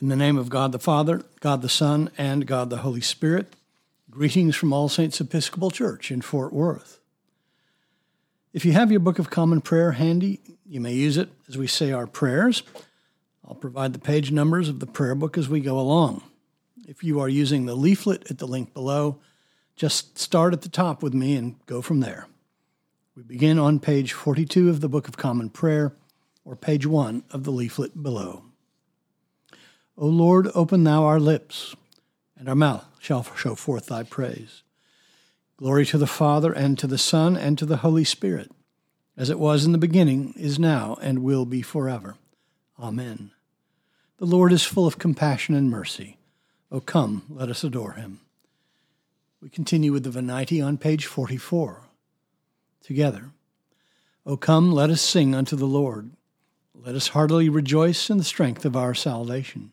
In the name of God the Father, God the Son, and God the Holy Spirit, greetings from All Saints Episcopal Church in Fort Worth. If you have your Book of Common Prayer handy, you may use it as we say our prayers. I'll provide the page numbers of the prayer book as we go along. If you are using the leaflet at the link below, just start at the top with me and go from there. We begin on page 42 of the Book of Common Prayer, or page 1 of the leaflet below. O Lord, open thou our lips, and our mouth shall show forth thy praise. Glory to the Father, and to the Son, and to the Holy Spirit, as it was in the beginning, is now, and will be forever. Amen. The Lord is full of compassion and mercy. O come, let us adore him. We continue with the Venite on page 44. Together. O come, let us sing unto the Lord. Let us heartily rejoice in the strength of our salvation.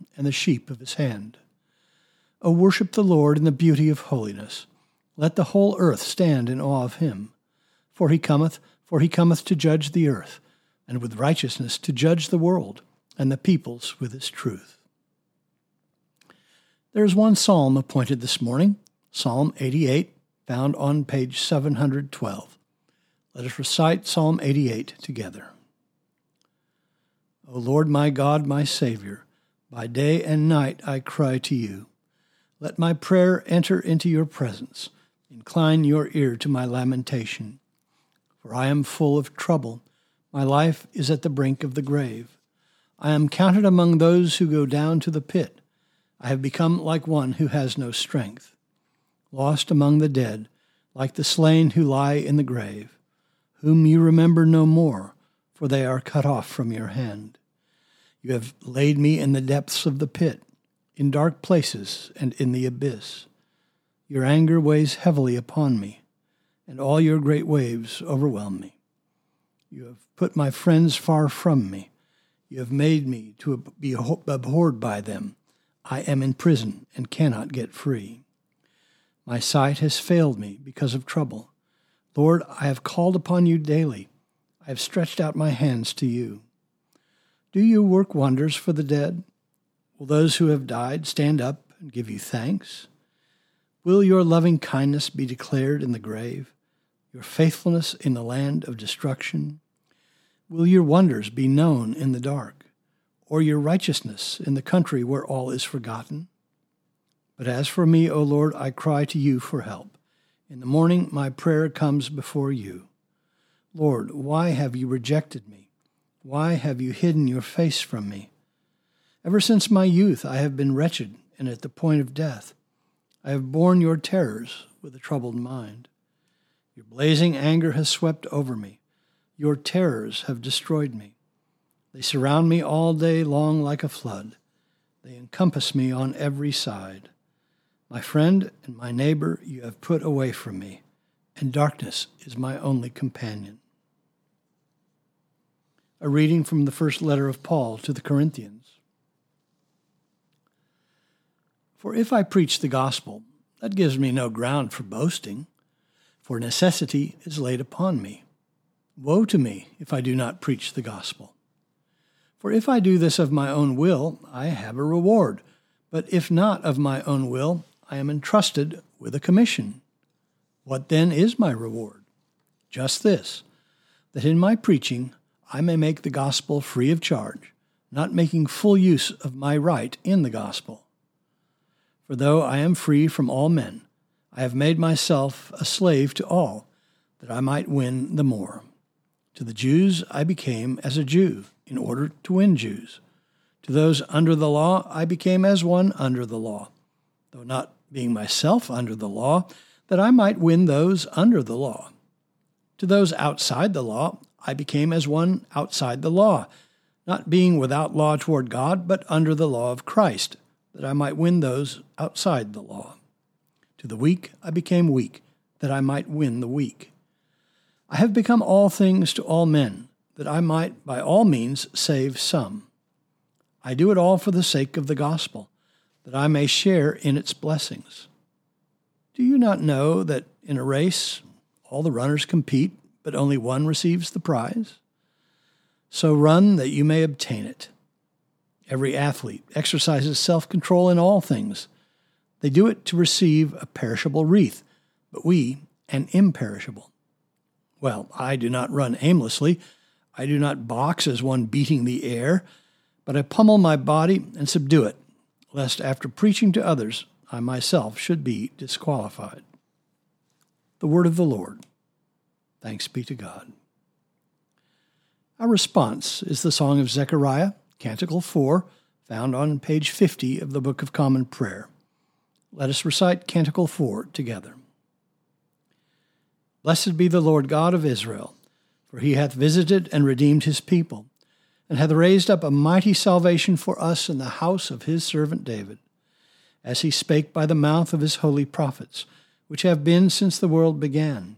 and the sheep of his hand. O worship the Lord in the beauty of holiness. Let the whole earth stand in awe of him. For he cometh, for he cometh to judge the earth, and with righteousness to judge the world, and the peoples with his truth. There is one psalm appointed this morning, Psalm 88, found on page 712. Let us recite Psalm 88 together. O Lord my God, my Savior, by day and night I cry to you. Let my prayer enter into your presence. Incline your ear to my lamentation. For I am full of trouble. My life is at the brink of the grave. I am counted among those who go down to the pit. I have become like one who has no strength. Lost among the dead, like the slain who lie in the grave, whom you remember no more, for they are cut off from your hand. You have laid me in the depths of the pit, in dark places and in the abyss. Your anger weighs heavily upon me, and all your great waves overwhelm me. You have put my friends far from me. You have made me to be abhorred by them. I am in prison and cannot get free. My sight has failed me because of trouble. Lord, I have called upon you daily. I have stretched out my hands to you. Do you work wonders for the dead? Will those who have died stand up and give you thanks? Will your loving kindness be declared in the grave, your faithfulness in the land of destruction? Will your wonders be known in the dark, or your righteousness in the country where all is forgotten? But as for me, O Lord, I cry to you for help. In the morning my prayer comes before you. Lord, why have you rejected me? Why have you hidden your face from me? Ever since my youth I have been wretched and at the point of death. I have borne your terrors with a troubled mind. Your blazing anger has swept over me. Your terrors have destroyed me. They surround me all day long like a flood. They encompass me on every side. My friend and my neighbor you have put away from me, and darkness is my only companion a reading from the first letter of Paul to the Corinthians. For if I preach the gospel, that gives me no ground for boasting, for necessity is laid upon me. Woe to me if I do not preach the gospel. For if I do this of my own will, I have a reward, but if not of my own will, I am entrusted with a commission. What then is my reward? Just this, that in my preaching I may make the gospel free of charge, not making full use of my right in the gospel. For though I am free from all men, I have made myself a slave to all, that I might win the more. To the Jews I became as a Jew, in order to win Jews. To those under the law I became as one under the law, though not being myself under the law, that I might win those under the law. To those outside the law I became as one outside the law, not being without law toward God, but under the law of Christ, that I might win those outside the law. To the weak I became weak, that I might win the weak. I have become all things to all men, that I might by all means save some. I do it all for the sake of the gospel, that I may share in its blessings. Do you not know that in a race all the runners compete, but only one receives the prize? So run that you may obtain it. Every athlete exercises self control in all things. They do it to receive a perishable wreath, but we an imperishable. Well, I do not run aimlessly. I do not box as one beating the air, but I pummel my body and subdue it, lest after preaching to others, I myself should be disqualified. The word of the Lord. Thanks be to God. Our response is the Song of Zechariah, Canticle 4, found on page 50 of the Book of Common Prayer. Let us recite Canticle 4 together. Blessed be the Lord God of Israel, for he hath visited and redeemed his people, and hath raised up a mighty salvation for us in the house of his servant David, as he spake by the mouth of his holy prophets, which have been since the world began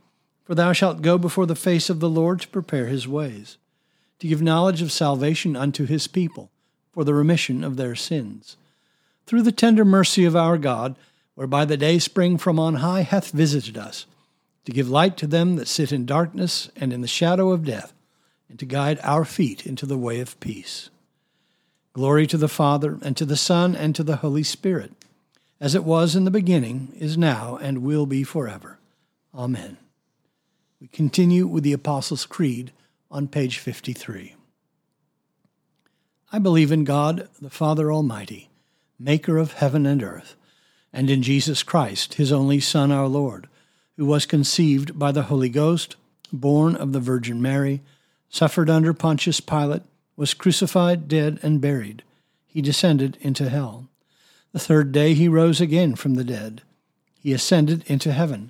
for thou shalt go before the face of the Lord to prepare his ways, to give knowledge of salvation unto his people, for the remission of their sins. Through the tender mercy of our God, whereby the day spring from on high hath visited us, to give light to them that sit in darkness and in the shadow of death, and to guide our feet into the way of peace. Glory to the Father, and to the Son, and to the Holy Spirit, as it was in the beginning, is now, and will be forever. Amen. We continue with the Apostles' Creed on page 53. I believe in God, the Father Almighty, maker of heaven and earth, and in Jesus Christ, his only Son, our Lord, who was conceived by the Holy Ghost, born of the Virgin Mary, suffered under Pontius Pilate, was crucified, dead, and buried. He descended into hell. The third day he rose again from the dead. He ascended into heaven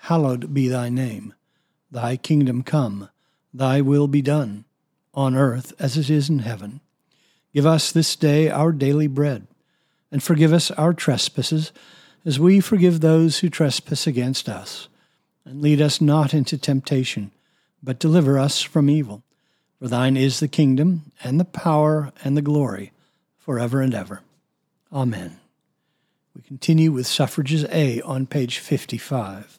hallowed be thy name. Thy kingdom come, thy will be done, on earth as it is in heaven. Give us this day our daily bread, and forgive us our trespasses, as we forgive those who trespass against us. And lead us not into temptation, but deliver us from evil. For thine is the kingdom, and the power, and the glory, forever and ever. Amen. We continue with suffrages A on page 55.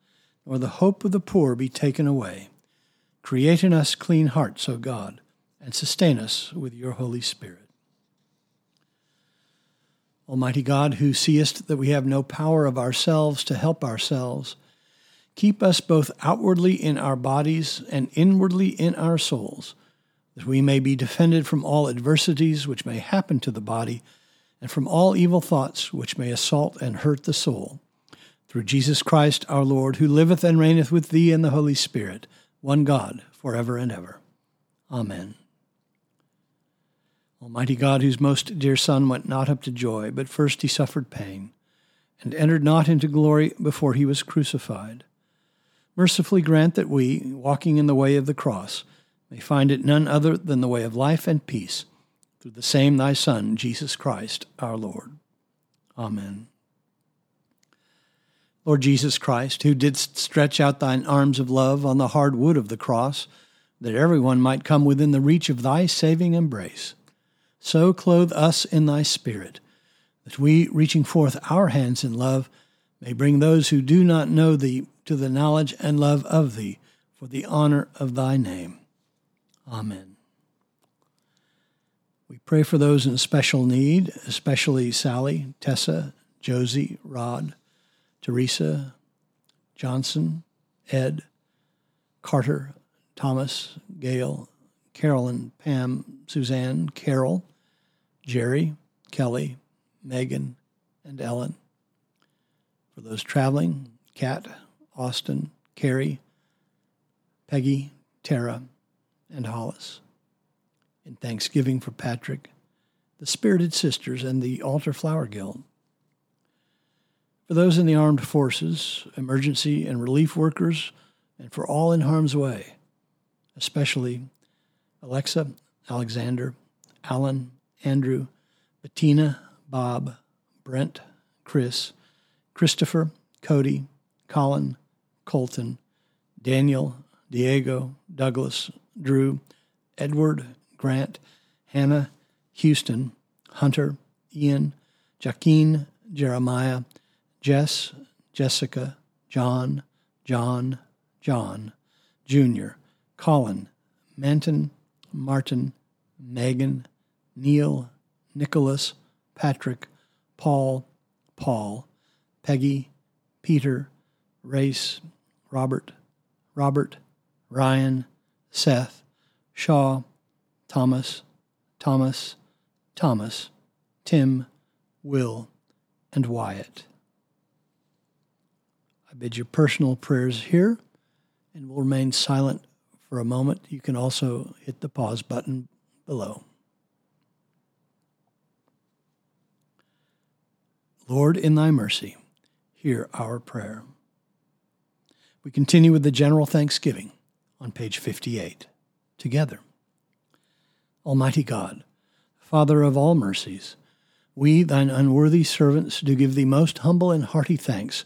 nor the hope of the poor be taken away. Create in us clean hearts, O God, and sustain us with your Holy Spirit. Almighty God, who seest that we have no power of ourselves to help ourselves, keep us both outwardly in our bodies and inwardly in our souls, that we may be defended from all adversities which may happen to the body, and from all evil thoughts which may assault and hurt the soul through Jesus Christ our Lord, who liveth and reigneth with thee in the Holy Spirit, one God, for ever and ever. Amen. Almighty God, whose most dear Son went not up to joy, but first he suffered pain, and entered not into glory before he was crucified. Mercifully grant that we, walking in the way of the cross, may find it none other than the way of life and peace, through the same thy Son, Jesus Christ, our Lord. Amen. Lord Jesus Christ, who didst stretch out thine arms of love on the hard wood of the cross, that everyone might come within the reach of thy saving embrace, so clothe us in thy Spirit, that we, reaching forth our hands in love, may bring those who do not know thee to the knowledge and love of thee for the honor of thy name. Amen. We pray for those in special need, especially Sally, Tessa, Josie, Rod, Teresa, Johnson, Ed, Carter, Thomas, Gail, Carolyn, Pam, Suzanne, Carol, Jerry, Kelly, Megan, and Ellen. For those traveling, Kat, Austin, Carrie, Peggy, Tara, and Hollis. In thanksgiving for Patrick, the Spirited Sisters, and the Altar Flower Guild. For those in the armed forces, emergency and relief workers, and for all in harm's way, especially Alexa, Alexander, Alan, Andrew, Bettina, Bob, Brent, Chris, Christopher, Cody, Colin, Colton, Daniel, Diego, Douglas, Drew, Edward, Grant, Hannah, Houston, Hunter, Ian, Joaquin, Jeremiah, Jess, Jessica, John, John, John, Junior, Colin, Manton, Martin, Megan, Neil, Nicholas, Patrick, Paul, Paul, Peggy, Peter, Race, Robert, Robert, Ryan, Seth, Shaw, Thomas, Thomas, Thomas, Tim, Will, and Wyatt. I bid your personal prayers here and will remain silent for a moment. You can also hit the pause button below. Lord, in thy mercy, hear our prayer. We continue with the general thanksgiving on page 58 together. Almighty God, Father of all mercies, we, thine unworthy servants, do give thee most humble and hearty thanks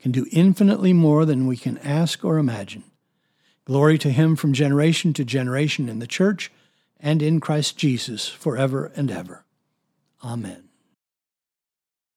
can do infinitely more than we can ask or imagine. Glory to him from generation to generation in the church and in Christ Jesus forever and ever. Amen.